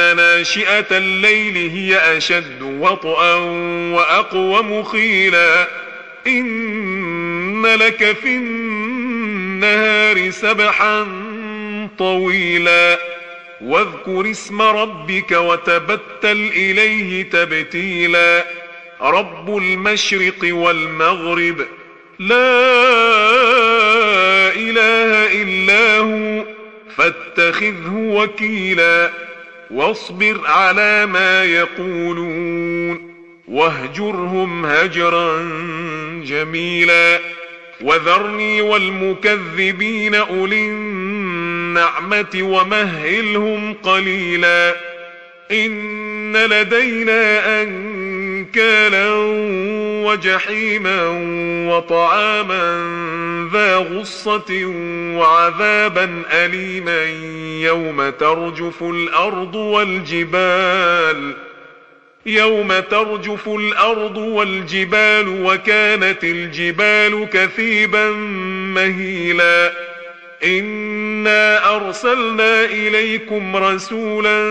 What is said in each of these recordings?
ناشئة الليل هي أشد وطئا وأقوم خيلا. إن لك في النهار سبحا طويلا. واذكر اسم ربك وتبتل إليه تبتيلا. رب المشرق والمغرب. لا إله إلا هو فاتخذه وكيلا. واصبر على ما يقولون واهجرهم هجرا جميلا وذرني والمكذبين أولي النعمة ومهلهم قليلا إن لدينا انكالا وجحيما وطعاما ذا غصة وعذابا أليما يوم ترجف الأرض والجبال يوم ترجف الأرض والجبال وكانت الجبال كثيبا مهيلا إنا أرسلنا إليكم رسولا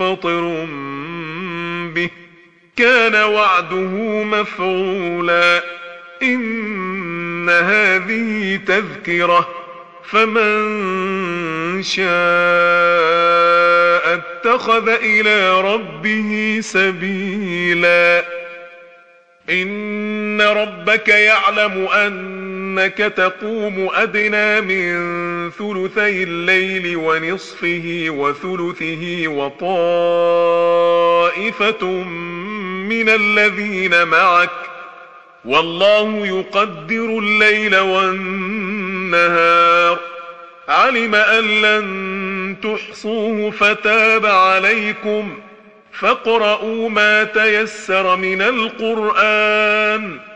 منفطر به. كان وعده مفعولا. إن هذه تذكرة. فمن شاء اتخذ إلى ربه سبيلا. إن ربك يعلم أنك تقوم أدنى من ثلثي الليل ونصفه وثلثه وطائفة من الذين معك والله يقدر الليل والنهار. علم أن لن تحصوه فتاب عليكم. فاقرؤوا ما تيسر من القرآن.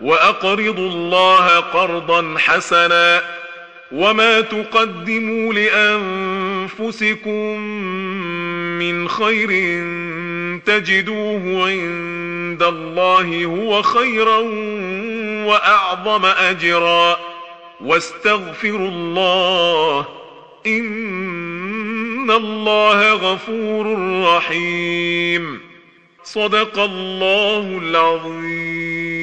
وأقرضوا الله قرضا حسنا وما تقدموا لأنفسكم من خير تجدوه عند الله هو خيرا وأعظم أجرا واستغفروا الله إن الله غفور رحيم صدق الله العظيم